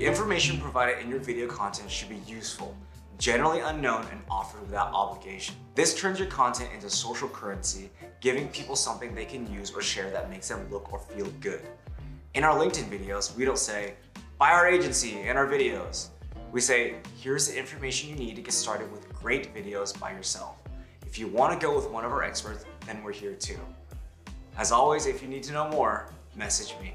The information provided in your video content should be useful, generally unknown, and offered without obligation. This turns your content into social currency, giving people something they can use or share that makes them look or feel good. In our LinkedIn videos, we don't say, buy our agency in our videos. We say, here's the information you need to get started with great videos by yourself. If you want to go with one of our experts, then we're here too. As always, if you need to know more, message me.